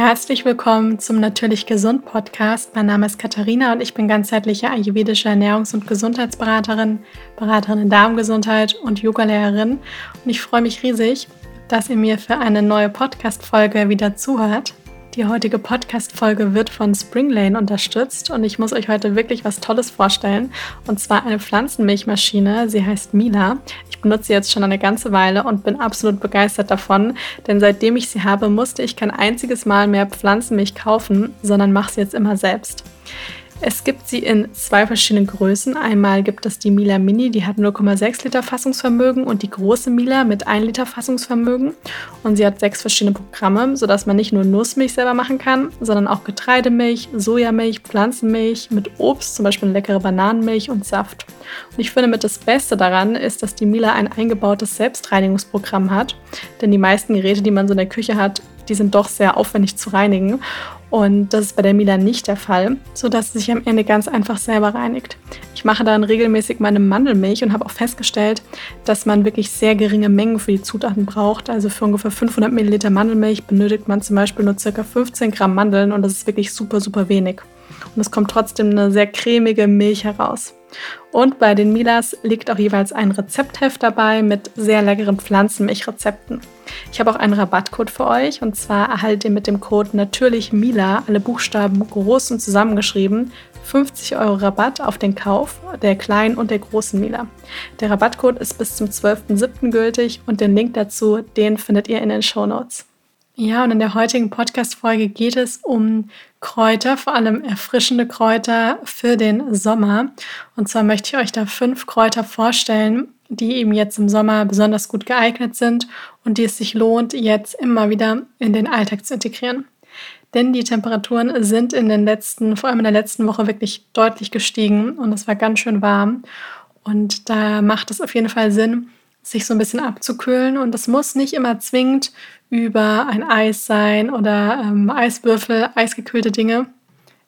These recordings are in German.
Herzlich willkommen zum Natürlich Gesund Podcast. Mein Name ist Katharina und ich bin ganzheitliche ayurvedische Ernährungs- und Gesundheitsberaterin, Beraterin in Darmgesundheit und Yogalehrerin. Und ich freue mich riesig, dass ihr mir für eine neue Podcast-Folge wieder zuhört. Die heutige Podcast-Folge wird von Springlane unterstützt und ich muss euch heute wirklich was Tolles vorstellen. Und zwar eine Pflanzenmilchmaschine. Sie heißt Mila. Ich benutze sie jetzt schon eine ganze Weile und bin absolut begeistert davon, denn seitdem ich sie habe, musste ich kein einziges Mal mehr Pflanzenmilch kaufen, sondern mache sie jetzt immer selbst. Es gibt sie in zwei verschiedenen Größen. Einmal gibt es die Mila Mini, die hat 0,6 Liter Fassungsvermögen und die große Mila mit 1 Liter Fassungsvermögen. Und sie hat sechs verschiedene Programme, sodass man nicht nur Nussmilch selber machen kann, sondern auch Getreidemilch, Sojamilch, Pflanzenmilch mit Obst, zum Beispiel leckere Bananenmilch und Saft. Und ich finde mit das Beste daran ist, dass die Mila ein eingebautes Selbstreinigungsprogramm hat. Denn die meisten Geräte, die man so in der Küche hat, die sind doch sehr aufwendig zu reinigen. Und das ist bei der Mila nicht der Fall, sodass sie sich am Ende ganz einfach selber reinigt. Ich mache dann regelmäßig meine Mandelmilch und habe auch festgestellt, dass man wirklich sehr geringe Mengen für die Zutaten braucht. Also für ungefähr 500 Milliliter Mandelmilch benötigt man zum Beispiel nur ca. 15 Gramm Mandeln und das ist wirklich super, super wenig. Und es kommt trotzdem eine sehr cremige Milch heraus. Und bei den Milas liegt auch jeweils ein Rezeptheft dabei mit sehr leckeren Pflanzenmilchrezepten. Ich habe auch einen Rabattcode für euch und zwar erhaltet ihr mit dem Code natürlich Mila, alle Buchstaben groß und zusammengeschrieben, 50 Euro Rabatt auf den Kauf der kleinen und der großen Mila. Der Rabattcode ist bis zum 12.07. gültig und den Link dazu, den findet ihr in den Show Notes. Ja, und in der heutigen Podcast-Folge geht es um Kräuter, vor allem erfrischende Kräuter für den Sommer. Und zwar möchte ich euch da fünf Kräuter vorstellen, die eben jetzt im Sommer besonders gut geeignet sind und die es sich lohnt, jetzt immer wieder in den Alltag zu integrieren. Denn die Temperaturen sind in den letzten, vor allem in der letzten Woche wirklich deutlich gestiegen und es war ganz schön warm. Und da macht es auf jeden Fall Sinn, sich so ein bisschen abzukühlen. Und das muss nicht immer zwingend über ein Eis sein oder ähm, Eiswürfel, eisgekühlte Dinge.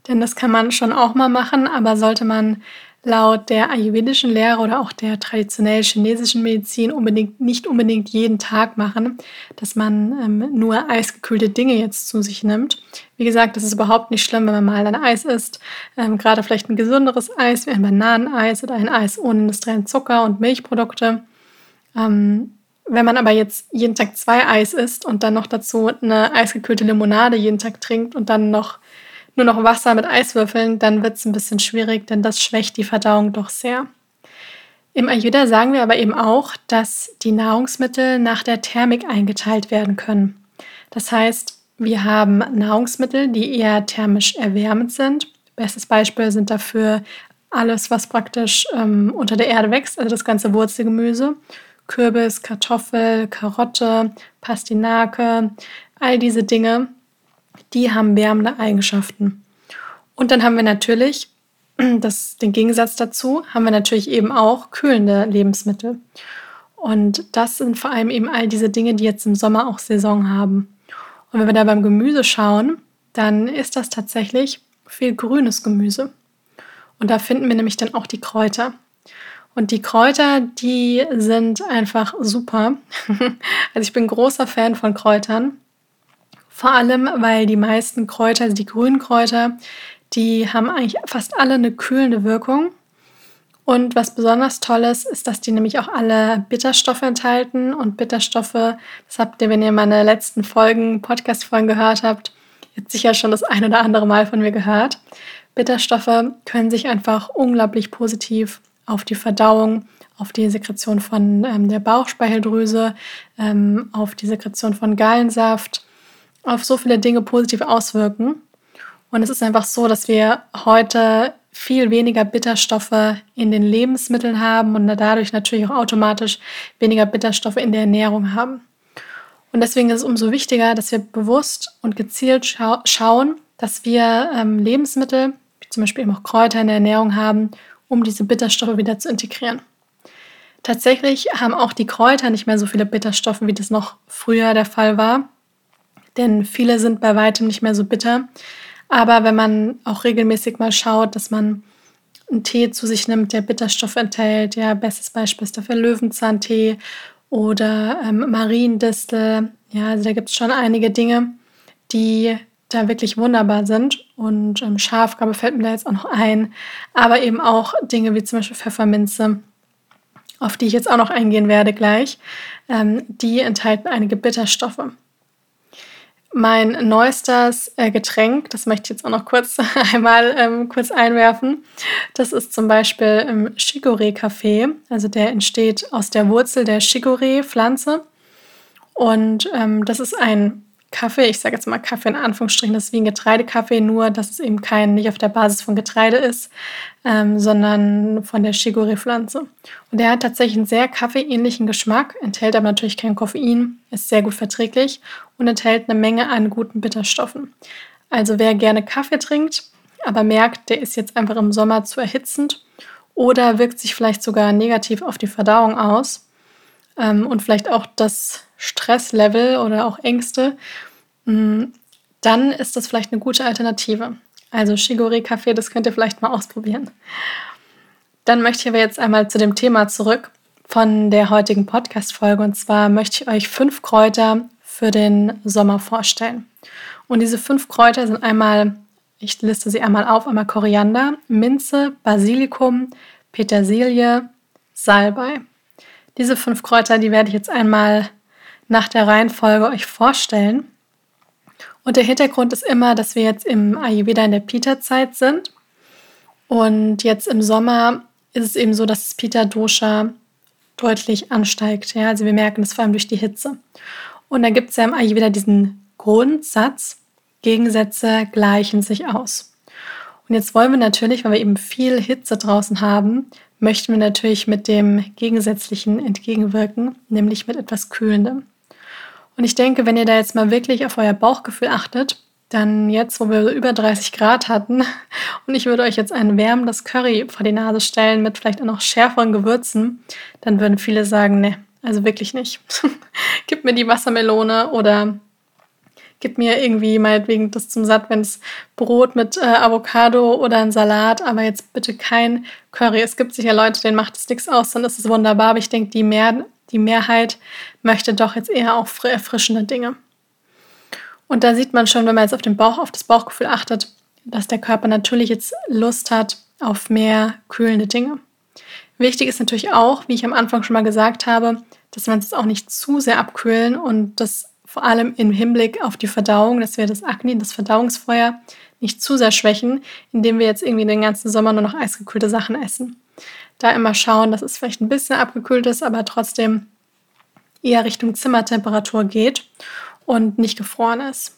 Denn das kann man schon auch mal machen, aber sollte man laut der ayurvedischen Lehre oder auch der traditionell chinesischen Medizin unbedingt nicht unbedingt jeden Tag machen, dass man ähm, nur eisgekühlte Dinge jetzt zu sich nimmt. Wie gesagt, das ist überhaupt nicht schlimm, wenn man mal ein Eis isst, ähm, gerade vielleicht ein gesünderes Eis wie ein Bananeneis oder ein Eis ohne industriellen Zucker und Milchprodukte. Ähm, wenn man aber jetzt jeden Tag zwei Eis isst und dann noch dazu eine eisgekühlte Limonade jeden Tag trinkt und dann noch nur noch Wasser mit Eiswürfeln, dann wird es ein bisschen schwierig, denn das schwächt die Verdauung doch sehr. Im Ayurveda sagen wir aber eben auch, dass die Nahrungsmittel nach der Thermik eingeteilt werden können. Das heißt, wir haben Nahrungsmittel, die eher thermisch erwärmend sind. Bestes Beispiel sind dafür alles, was praktisch ähm, unter der Erde wächst, also das ganze Wurzelgemüse. Kürbis, Kartoffel, Karotte, Pastinake, all diese Dinge die haben wärmende Eigenschaften. Und dann haben wir natürlich, das, den Gegensatz dazu, haben wir natürlich eben auch kühlende Lebensmittel. Und das sind vor allem eben all diese Dinge, die jetzt im Sommer auch Saison haben. Und wenn wir da beim Gemüse schauen, dann ist das tatsächlich viel grünes Gemüse. Und da finden wir nämlich dann auch die Kräuter. Und die Kräuter, die sind einfach super. also ich bin großer Fan von Kräutern. Vor allem, weil die meisten Kräuter, also die grünen Kräuter, die haben eigentlich fast alle eine kühlende Wirkung. Und was besonders toll ist, ist, dass die nämlich auch alle Bitterstoffe enthalten. Und Bitterstoffe, das habt ihr, wenn ihr meine letzten Folgen, Podcast-Folgen gehört habt, jetzt sicher schon das ein oder andere Mal von mir gehört. Bitterstoffe können sich einfach unglaublich positiv auf die Verdauung, auf die Sekretion von ähm, der Bauchspeicheldrüse, ähm, auf die Sekretion von Gallensaft, auf so viele Dinge positiv auswirken. Und es ist einfach so, dass wir heute viel weniger Bitterstoffe in den Lebensmitteln haben und dadurch natürlich auch automatisch weniger Bitterstoffe in der Ernährung haben. Und deswegen ist es umso wichtiger, dass wir bewusst und gezielt schau schauen, dass wir ähm, Lebensmittel, wie zum Beispiel eben auch Kräuter in der Ernährung haben, um diese Bitterstoffe wieder zu integrieren. Tatsächlich haben auch die Kräuter nicht mehr so viele Bitterstoffe, wie das noch früher der Fall war denn viele sind bei weitem nicht mehr so bitter. Aber wenn man auch regelmäßig mal schaut, dass man einen Tee zu sich nimmt, der Bitterstoffe enthält, ja, bestes Beispiel ist dafür Löwenzahntee oder ähm, Mariendistel. Ja, also da gibt es schon einige Dinge, die da wirklich wunderbar sind. Und ähm, Schafgarbe fällt mir da jetzt auch noch ein. Aber eben auch Dinge wie zum Beispiel Pfefferminze, auf die ich jetzt auch noch eingehen werde gleich. Ähm, die enthalten einige Bitterstoffe. Mein neuestes äh, Getränk, das möchte ich jetzt auch noch kurz einmal ähm, kurz einwerfen. Das ist zum Beispiel im Chicorée-Kaffee. Also der entsteht aus der Wurzel der Chicorée-Pflanze. Und ähm, das ist ein Kaffee, ich sage jetzt mal Kaffee in Anführungsstrichen, das ist wie ein Getreidekaffee, nur dass es eben kein, nicht auf der Basis von Getreide ist, ähm, sondern von der Chicorée-Pflanze. Und der hat tatsächlich einen sehr kaffeeähnlichen Geschmack, enthält aber natürlich kein Koffein, ist sehr gut verträglich und enthält eine Menge an guten Bitterstoffen. Also wer gerne Kaffee trinkt, aber merkt, der ist jetzt einfach im Sommer zu erhitzend oder wirkt sich vielleicht sogar negativ auf die Verdauung aus ähm, und vielleicht auch das Stresslevel oder auch Ängste, mm, dann ist das vielleicht eine gute Alternative. Also Shigori-Kaffee, das könnt ihr vielleicht mal ausprobieren. Dann möchte ich aber jetzt einmal zu dem Thema zurück von der heutigen Podcast-Folge. Und zwar möchte ich euch fünf Kräuter für den Sommer vorstellen. Und diese fünf Kräuter sind einmal, ich liste sie einmal auf, einmal Koriander, Minze, Basilikum, Petersilie, Salbei. Diese fünf Kräuter, die werde ich jetzt einmal nach der Reihenfolge euch vorstellen. Und der Hintergrund ist immer, dass wir jetzt im Ayurveda in der Pita-Zeit sind. Und jetzt im Sommer ist es eben so, dass das Pita-Dosha deutlich ansteigt. Ja? Also wir merken das vor allem durch die Hitze. Und da gibt es ja im Ayurveda diesen Grundsatz, Gegensätze gleichen sich aus. Und jetzt wollen wir natürlich, weil wir eben viel Hitze draußen haben, möchten wir natürlich mit dem Gegensätzlichen entgegenwirken, nämlich mit etwas Kühlendem. Und ich denke, wenn ihr da jetzt mal wirklich auf euer Bauchgefühl achtet, dann jetzt, wo wir über 30 Grad hatten und ich würde euch jetzt ein wärmendes Curry vor die Nase stellen mit vielleicht auch noch schärferen Gewürzen, dann würden viele sagen, ne, also wirklich nicht. Gib mir die Wassermelone oder gib mir irgendwie meinetwegen das zum Satt, wenn es Brot mit äh, Avocado oder ein Salat, aber jetzt bitte kein Curry. Es gibt sicher Leute, denen macht es nichts aus, dann ist es wunderbar, aber ich denke, die mehr die Mehrheit möchte doch jetzt eher auf erfrischende Dinge. Und da sieht man schon, wenn man jetzt auf den Bauch, auf das Bauchgefühl achtet, dass der Körper natürlich jetzt Lust hat auf mehr kühlende Dinge. Wichtig ist natürlich auch, wie ich am Anfang schon mal gesagt habe, dass wir uns auch nicht zu sehr abkühlen und das vor allem im Hinblick auf die Verdauung, dass wir das Akne, das Verdauungsfeuer nicht zu sehr schwächen, indem wir jetzt irgendwie den ganzen Sommer nur noch eisgekühlte Sachen essen da immer schauen, dass es vielleicht ein bisschen abgekühlt ist, aber trotzdem eher Richtung Zimmertemperatur geht und nicht gefroren ist.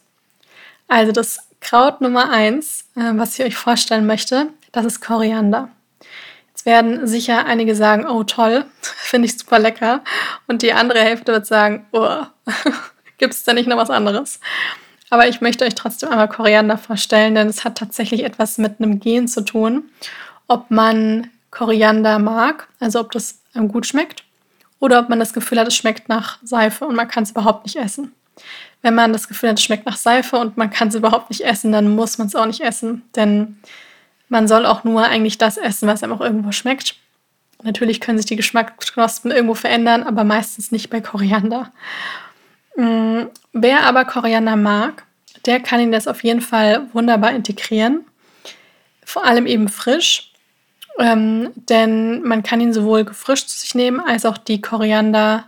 Also das Kraut Nummer eins, äh, was ich euch vorstellen möchte, das ist Koriander. Jetzt werden sicher einige sagen, oh toll, finde ich super lecker. Und die andere Hälfte wird sagen, oh, gibt es da nicht noch was anderes? Aber ich möchte euch trotzdem einmal Koriander vorstellen, denn es hat tatsächlich etwas mit einem Gen zu tun. Ob man Koriander mag, also ob das einem gut schmeckt, oder ob man das Gefühl hat, es schmeckt nach Seife und man kann es überhaupt nicht essen. Wenn man das Gefühl hat, es schmeckt nach Seife und man kann es überhaupt nicht essen, dann muss man es auch nicht essen, denn man soll auch nur eigentlich das essen, was einem auch irgendwo schmeckt. Natürlich können sich die Geschmacksknospen irgendwo verändern, aber meistens nicht bei Koriander. Mm, wer aber Koriander mag, der kann ihn das auf jeden Fall wunderbar integrieren. Vor allem eben frisch. Ähm, denn man kann ihn sowohl gefrischt zu sich nehmen, als auch die Koriander,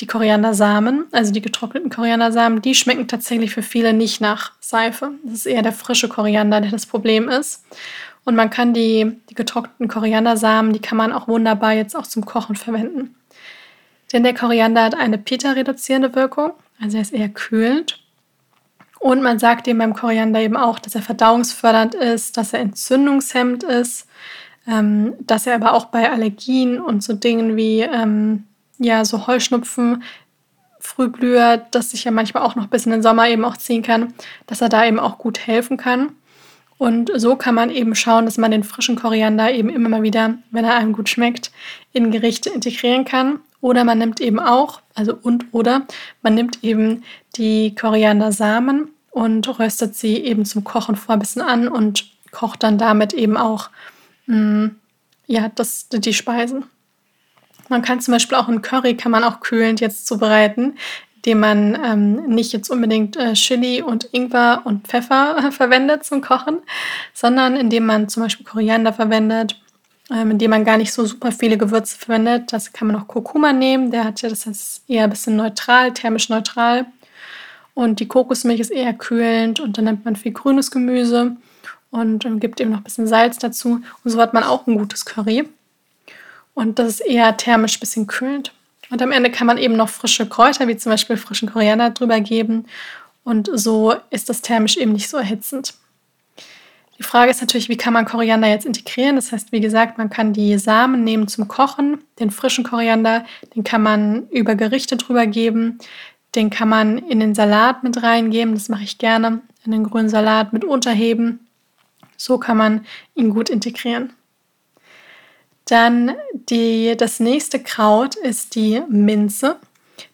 die Koriandersamen, also die getrockneten Koriandersamen, die schmecken tatsächlich für viele nicht nach Seife. Das ist eher der frische Koriander, der das Problem ist. Und man kann die, die getrockneten Koriandersamen, die kann man auch wunderbar jetzt auch zum Kochen verwenden. Denn der Koriander hat eine Pita-reduzierende Wirkung, also er ist eher kühlend. Und man sagt eben beim Koriander eben auch, dass er verdauungsfördernd ist, dass er entzündungshemmend ist, ähm, dass er aber auch bei Allergien und so Dingen wie ähm, ja, so Heuschnupfen, Frühblüher, das sich ja manchmal auch noch bis in den Sommer eben auch ziehen kann, dass er da eben auch gut helfen kann. Und so kann man eben schauen, dass man den frischen Koriander eben immer mal wieder, wenn er einem gut schmeckt, in Gerichte integrieren kann. Oder man nimmt eben auch, also und oder, man nimmt eben die Koriandersamen und röstet sie eben zum Kochen vor ein bisschen an und kocht dann damit eben auch ja, das die Speisen. Man kann zum Beispiel auch einen Curry kann man auch kühlend jetzt zubereiten, indem man ähm, nicht jetzt unbedingt äh, Chili und Ingwer und Pfeffer äh, verwendet zum Kochen, sondern indem man zum Beispiel Koriander verwendet, ähm, indem man gar nicht so super viele Gewürze verwendet. Das kann man auch Kurkuma nehmen, der hat ja, das ist eher ein bisschen neutral, thermisch neutral. Und die Kokosmilch ist eher kühlend und dann nimmt man viel grünes Gemüse und gibt eben noch ein bisschen Salz dazu. Und so hat man auch ein gutes Curry. Und das ist eher thermisch ein bisschen kühlend. Und am Ende kann man eben noch frische Kräuter, wie zum Beispiel frischen Koriander, drüber geben. Und so ist das thermisch eben nicht so erhitzend. Die Frage ist natürlich, wie kann man Koriander jetzt integrieren? Das heißt, wie gesagt, man kann die Samen nehmen zum Kochen, den frischen Koriander, den kann man über Gerichte drüber geben, den kann man in den Salat mit reingeben, das mache ich gerne, in den grünen Salat mit unterheben. So kann man ihn gut integrieren. Dann die, das nächste Kraut ist die Minze.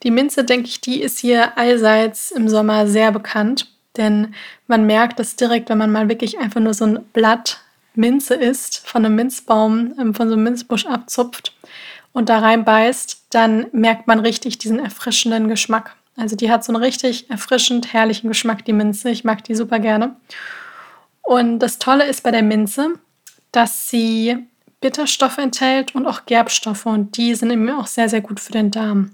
Die Minze, denke ich, die ist hier allseits im Sommer sehr bekannt, denn man merkt das direkt, wenn man mal wirklich einfach nur so ein Blatt Minze isst, von einem Minzbaum, ähm, von so einem Minzbusch abzupft und da reinbeißt, dann merkt man richtig diesen erfrischenden Geschmack. Also die hat so einen richtig erfrischend herrlichen Geschmack, die Minze. Ich mag die super gerne. Und das Tolle ist bei der Minze, dass sie Bitterstoffe enthält und auch Gerbstoffe und die sind eben auch sehr, sehr gut für den Darm.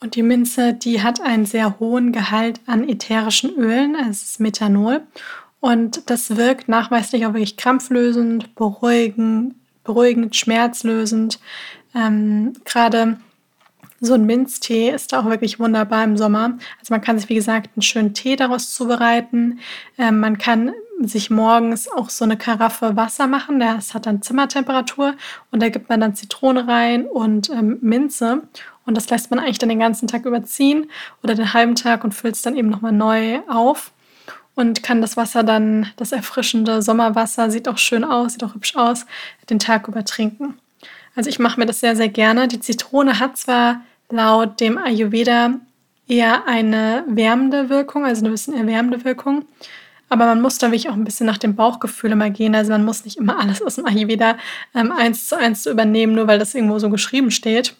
Und die Minze, die hat einen sehr hohen Gehalt an ätherischen Ölen, ist Methanol und das wirkt nachweislich auch wirklich krampflösend, beruhigend, beruhigend schmerzlösend. Ähm, Gerade so ein Minztee ist auch wirklich wunderbar im Sommer. Also man kann sich, wie gesagt, einen schönen Tee daraus zubereiten. Ähm, man kann sich morgens auch so eine Karaffe Wasser machen. Das hat dann Zimmertemperatur und da gibt man dann Zitrone rein und ähm, Minze. Und das lässt man eigentlich dann den ganzen Tag überziehen oder den halben Tag und füllt es dann eben nochmal neu auf und kann das Wasser dann, das erfrischende Sommerwasser, sieht auch schön aus, sieht auch hübsch aus, den Tag über trinken. Also ich mache mir das sehr, sehr gerne. Die Zitrone hat zwar laut dem Ayurveda eher eine wärmende Wirkung, also eine bisschen erwärmende Wirkung. Aber man muss da wirklich auch ein bisschen nach dem Bauchgefühl immer gehen. Also man muss nicht immer alles aus dem Ayurveda ähm, eins zu eins zu übernehmen, nur weil das irgendwo so geschrieben steht.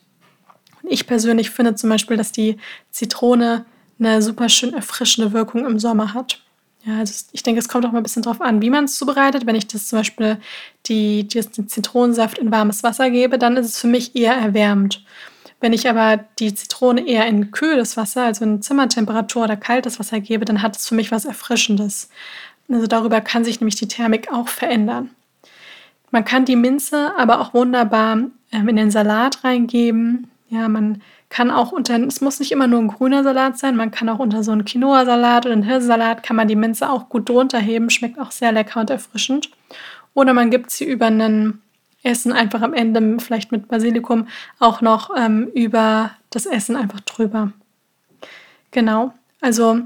Ich persönlich finde zum Beispiel, dass die Zitrone eine super schön erfrischende Wirkung im Sommer hat. Ja, also ich denke, es kommt auch mal ein bisschen drauf an, wie man es zubereitet. Wenn ich das zum Beispiel die, die, den Zitronensaft in warmes Wasser gebe, dann ist es für mich eher erwärmend. Wenn ich aber die Zitrone eher in kühles Wasser, also in Zimmertemperatur oder kaltes Wasser gebe, dann hat es für mich was Erfrischendes. Also darüber kann sich nämlich die Thermik auch verändern. Man kann die Minze aber auch wunderbar ähm, in den Salat reingeben. Ja, man kann auch unter, es muss nicht immer nur ein grüner Salat sein, man kann auch unter so einen Quinoa-Salat oder einen Hirsesalat kann man die Minze auch gut drunter heben, schmeckt auch sehr lecker und erfrischend. Oder man gibt sie über einen Essen einfach am Ende vielleicht mit Basilikum auch noch ähm, über das Essen einfach drüber. Genau, also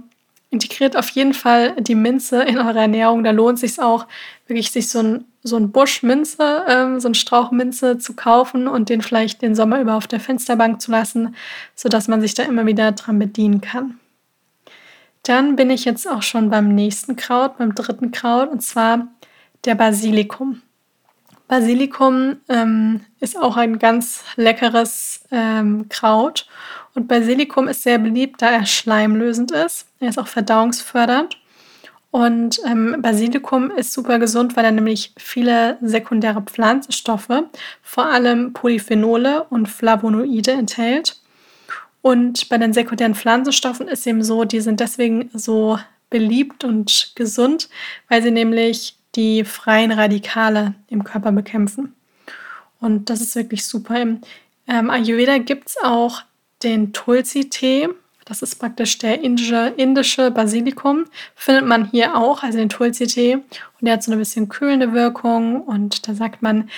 integriert auf jeden Fall die Minze in eure Ernährung. Da lohnt sich auch, wirklich sich so ein, so ein Busch Minze, ähm, so ein Strauch Minze zu kaufen und den vielleicht den Sommer über auf der Fensterbank zu lassen, sodass man sich da immer wieder dran bedienen kann. Dann bin ich jetzt auch schon beim nächsten Kraut, beim dritten Kraut, und zwar der Basilikum. Basilikum ähm, ist auch ein ganz leckeres ähm, Kraut. Und Basilikum ist sehr beliebt, da er schleimlösend ist. Er ist auch verdauungsfördernd. Und ähm, Basilikum ist super gesund, weil er nämlich viele sekundäre Pflanzenstoffe, vor allem Polyphenole und Flavonoide enthält. Und bei den sekundären Pflanzenstoffen ist eben so, die sind deswegen so beliebt und gesund, weil sie nämlich die freien Radikale im Körper bekämpfen. Und das ist wirklich super. Im ähm, Ayurveda gibt es auch den Tulsi-Tee. Das ist praktisch der indische, indische Basilikum. Findet man hier auch, also den Tulsi-Tee. Und der hat so eine bisschen kühlende Wirkung. Und da sagt man,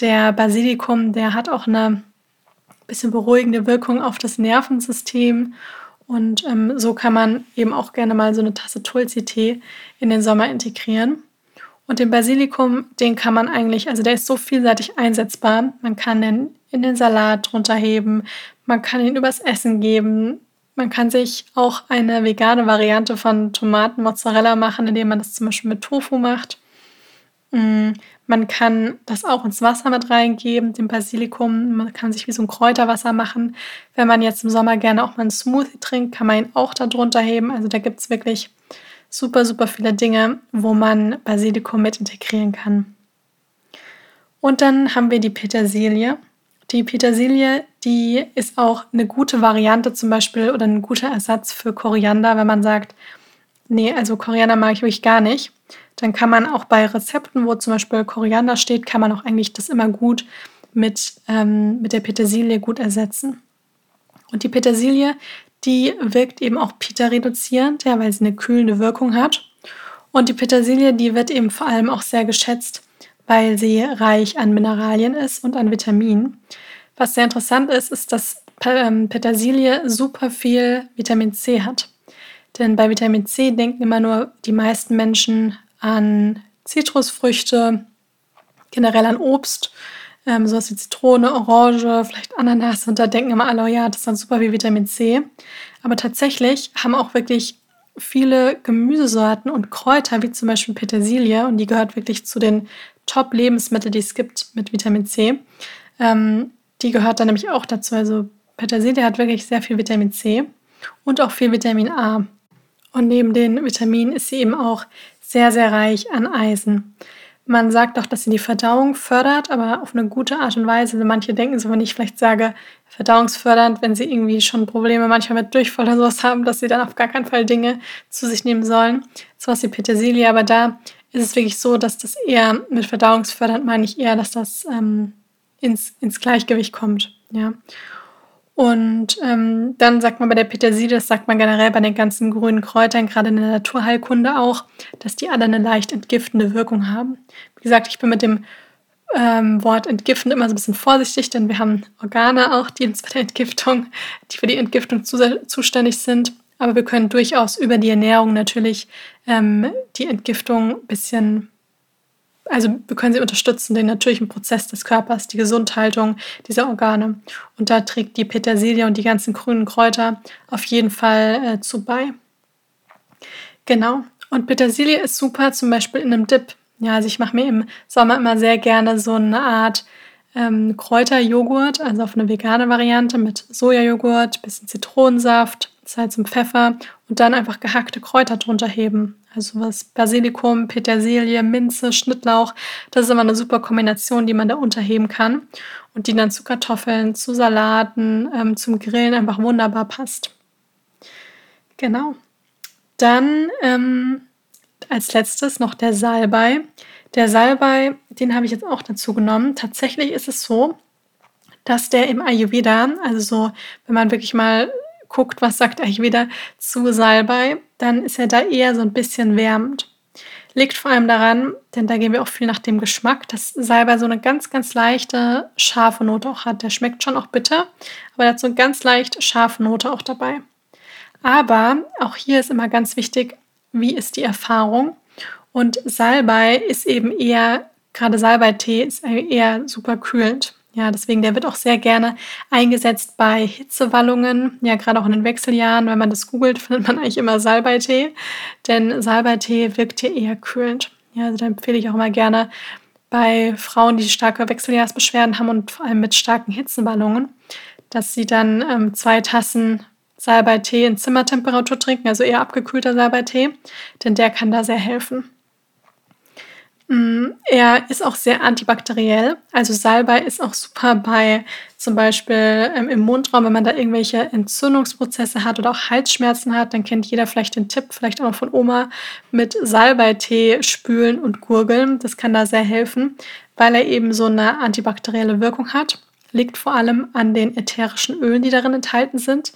der Basilikum, der hat auch eine bisschen beruhigende Wirkung auf das Nervensystem. Und ähm, so kann man eben auch gerne mal so eine Tasse Tulsi-Tee in den Sommer integrieren. Und den Basilikum, den kann man eigentlich, also der ist so vielseitig einsetzbar. Man kann den in den Salat drunter heben, man kann ihn übers Essen geben. Man kann sich auch eine vegane Variante von Tomaten Mozzarella machen, indem man das zum Beispiel mit Tofu macht. Mm, man kann das auch ins Wasser mit reingeben, dem Basilikum. Man kann sich wie so ein Kräuterwasser machen. Wenn man jetzt im Sommer gerne auch mal einen Smoothie trinkt, kann man ihn auch darunter heben. Also da gibt es wirklich super, super viele Dinge, wo man Basilikum mit integrieren kann. Und dann haben wir die Petersilie. Die Petersilie, die ist auch eine gute Variante zum Beispiel oder ein guter Ersatz für Koriander, wenn man sagt, nee, also Koriander mag ich wirklich gar nicht. Dann kann man auch bei Rezepten, wo zum Beispiel Koriander steht, kann man auch eigentlich das immer gut mit, ähm, mit der Petersilie gut ersetzen. Und die Petersilie, die wirkt eben auch Pita-reduzierend, ja, weil sie eine kühlende Wirkung hat. Und die Petersilie, die wird eben vor allem auch sehr geschätzt, weil sie reich an Mineralien ist und an Vitaminen. Was sehr interessant ist, ist, dass ähm, Petersilie super viel Vitamin C hat. Denn bei Vitamin C denken immer nur die meisten Menschen an Zitrusfrüchte, generell an Obst, ähm, sowas wie Zitrone, Orange, vielleicht Ananas. Und da denken immer alle, oh ja, das ist dann super wie Vitamin C. Aber tatsächlich haben auch wirklich viele Gemüsesorten und Kräuter, wie zum Beispiel Petersilie, und die gehört wirklich zu den Top-Lebensmitteln, die es gibt mit Vitamin C. Ähm, die gehört dann nämlich auch dazu. Also Petersilie hat wirklich sehr viel Vitamin C und auch viel Vitamin A. Und neben den Vitaminen ist sie eben auch sehr, sehr reich an Eisen. Man sagt auch, dass sie die Verdauung fördert, aber auf eine gute Art und Weise. Also manche denken so, wenn ich vielleicht sage, verdauungsfördernd, wenn sie irgendwie schon Probleme manchmal mit Durchfall oder sowas haben, dass sie dann auf gar keinen Fall Dinge zu sich nehmen sollen. So was wie Petersilie, aber da ist es wirklich so, dass das eher mit verdauungsfördernd meine ich eher, dass das ähm, ins, ins Gleichgewicht kommt. Ja. Und ähm, dann sagt man bei der Petersilie, das sagt man generell bei den ganzen grünen Kräutern, gerade in der Naturheilkunde auch, dass die alle eine leicht entgiftende Wirkung haben. Wie gesagt, ich bin mit dem ähm, Wort entgiften immer so ein bisschen vorsichtig, denn wir haben Organe auch, die uns bei der Entgiftung, die für die Entgiftung zu, zuständig sind. Aber wir können durchaus über die Ernährung natürlich ähm, die Entgiftung ein bisschen also wir können sie unterstützen, den natürlichen Prozess des Körpers, die Gesundhaltung dieser Organe. Und da trägt die Petersilie und die ganzen grünen Kräuter auf jeden Fall äh, zu bei. Genau. Und Petersilie ist super, zum Beispiel in einem Dip. Ja, also ich mache mir im Sommer immer sehr gerne so eine Art ähm, Kräuterjoghurt, also auf eine vegane Variante mit Sojajoghurt, bisschen Zitronensaft, Salz und Pfeffer und dann einfach gehackte Kräuter drunter heben. Also was Basilikum, Petersilie, Minze, Schnittlauch. Das ist immer eine super Kombination, die man da unterheben kann und die dann zu Kartoffeln, zu Salaten, ähm, zum Grillen einfach wunderbar passt. Genau. Dann ähm, als letztes noch der Salbei. Der Salbei, den habe ich jetzt auch dazu genommen. Tatsächlich ist es so, dass der im Ayurveda, also so, wenn man wirklich mal guckt, was sagt Ayurveda zu Salbei, dann ist er da eher so ein bisschen wärmend. Liegt vor allem daran, denn da gehen wir auch viel nach dem Geschmack, dass Salbei so eine ganz, ganz leichte scharfe Note auch hat. Der schmeckt schon auch bitter, aber er hat so eine ganz leicht scharfe Note auch dabei. Aber auch hier ist immer ganz wichtig, wie ist die Erfahrung? Und Salbei ist eben eher, gerade Salbeitee ist eher super kühlend. Ja, deswegen, der wird auch sehr gerne eingesetzt bei Hitzewallungen. Ja, gerade auch in den Wechseljahren, wenn man das googelt, findet man eigentlich immer Salbeitee. Denn Salbeitee wirkt hier eher kühlend. Ja, also da empfehle ich auch immer gerne bei Frauen, die starke Wechseljahrsbeschwerden haben und vor allem mit starken Hitzewallungen, dass sie dann ähm, zwei Tassen Salbeitee in Zimmertemperatur trinken, also eher abgekühlter Salbeitee, denn der kann da sehr helfen. Mm, er ist auch sehr antibakteriell. Also Salbei ist auch super bei zum Beispiel ähm, im Mundraum, wenn man da irgendwelche Entzündungsprozesse hat oder auch Halsschmerzen hat, dann kennt jeder vielleicht den Tipp, vielleicht auch von Oma, mit Salbeitee spülen und gurgeln. Das kann da sehr helfen, weil er eben so eine antibakterielle Wirkung hat. Liegt vor allem an den ätherischen Ölen, die darin enthalten sind.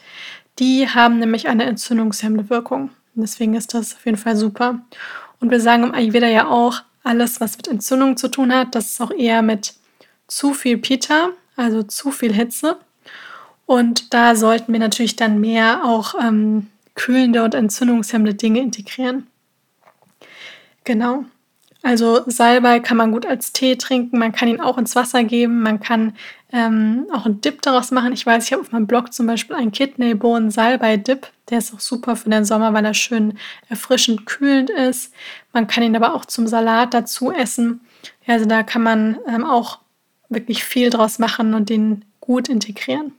Die haben nämlich eine entzündungshemmende Wirkung. Deswegen ist das auf jeden Fall super. Und wir sagen im Ayurveda ja auch, alles, was mit Entzündung zu tun hat, das ist auch eher mit zu viel Pita, also zu viel Hitze. Und da sollten wir natürlich dann mehr auch ähm, kühlende und entzündungshemmende Dinge integrieren. Genau. Also Salbei kann man gut als Tee trinken, man kann ihn auch ins Wasser geben, man kann ähm, auch einen Dip daraus machen. Ich weiß, ich habe auf meinem Blog zum Beispiel einen Kidneybohnen-Salbei-Dip. Der ist auch super für den Sommer, weil er schön erfrischend kühlend ist. Man kann ihn aber auch zum Salat dazu essen. Also da kann man ähm, auch wirklich viel draus machen und den gut integrieren.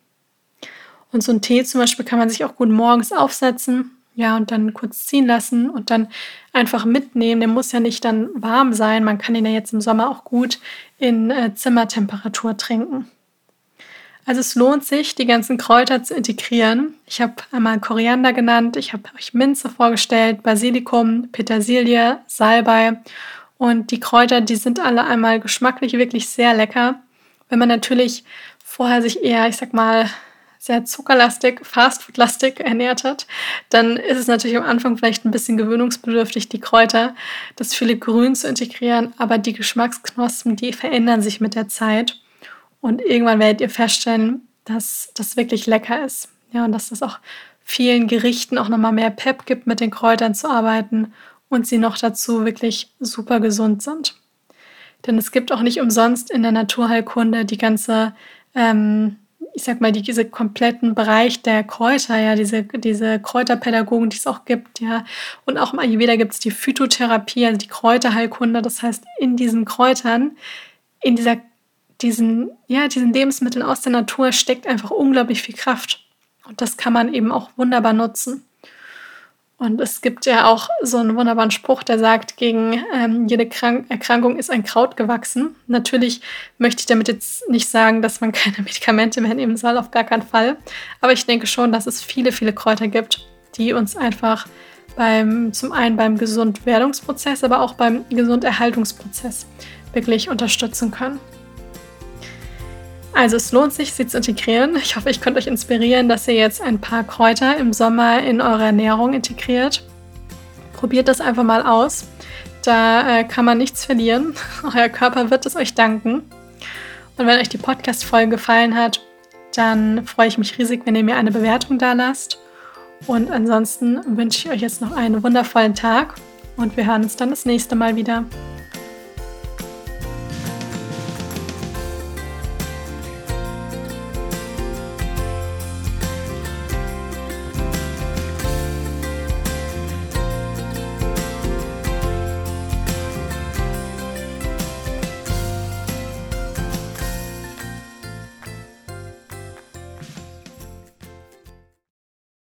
Und so einen Tee zum Beispiel kann man sich auch gut morgens aufsetzen ja, und dann kurz ziehen lassen und dann einfach mitnehmen. Der muss ja nicht dann warm sein. Man kann ihn ja jetzt im Sommer auch gut in äh, Zimmertemperatur trinken. Also es lohnt sich, die ganzen Kräuter zu integrieren. Ich habe einmal Koriander genannt, ich habe euch Minze vorgestellt, Basilikum, Petersilie, Salbei und die Kräuter, die sind alle einmal geschmacklich wirklich sehr lecker. Wenn man natürlich vorher sich eher, ich sag mal, sehr zuckerlastig, fastfoodlastig ernährt hat, dann ist es natürlich am Anfang vielleicht ein bisschen gewöhnungsbedürftig, die Kräuter, das viele Grün zu integrieren, aber die Geschmacksknospen, die verändern sich mit der Zeit und irgendwann werdet ihr feststellen, dass das wirklich lecker ist. Ja, und dass das auch vielen Gerichten auch nochmal mehr Pep gibt, mit den Kräutern zu arbeiten und sie noch dazu wirklich super gesund sind. Denn es gibt auch nicht umsonst in der Naturheilkunde die ganze ähm, ich sag mal, die, diese kompletten Bereich der Kräuter, ja, diese, diese Kräuterpädagogen, die es auch gibt, ja. Und auch im Ayurveda gibt es die Phytotherapie, also die Kräuterheilkunde. Das heißt, in diesen Kräutern, in dieser, diesen, ja, diesen Lebensmitteln aus der Natur steckt einfach unglaublich viel Kraft. Und das kann man eben auch wunderbar nutzen. Und es gibt ja auch so einen wunderbaren Spruch, der sagt, gegen ähm, jede Krank Erkrankung ist ein Kraut gewachsen. Natürlich möchte ich damit jetzt nicht sagen, dass man keine Medikamente mehr nehmen soll, auf gar keinen Fall. Aber ich denke schon, dass es viele, viele Kräuter gibt, die uns einfach beim, zum einen beim Gesundwerdungsprozess, aber auch beim Gesunderhaltungsprozess wirklich unterstützen können. Also es lohnt sich, sie zu integrieren. Ich hoffe, ich konnte euch inspirieren, dass ihr jetzt ein paar Kräuter im Sommer in eure Ernährung integriert. Probiert das einfach mal aus. Da äh, kann man nichts verlieren. Euer Körper wird es euch danken. Und wenn euch die Podcast-Folge gefallen hat, dann freue ich mich riesig, wenn ihr mir eine Bewertung da lasst. Und ansonsten wünsche ich euch jetzt noch einen wundervollen Tag und wir hören uns dann das nächste Mal wieder.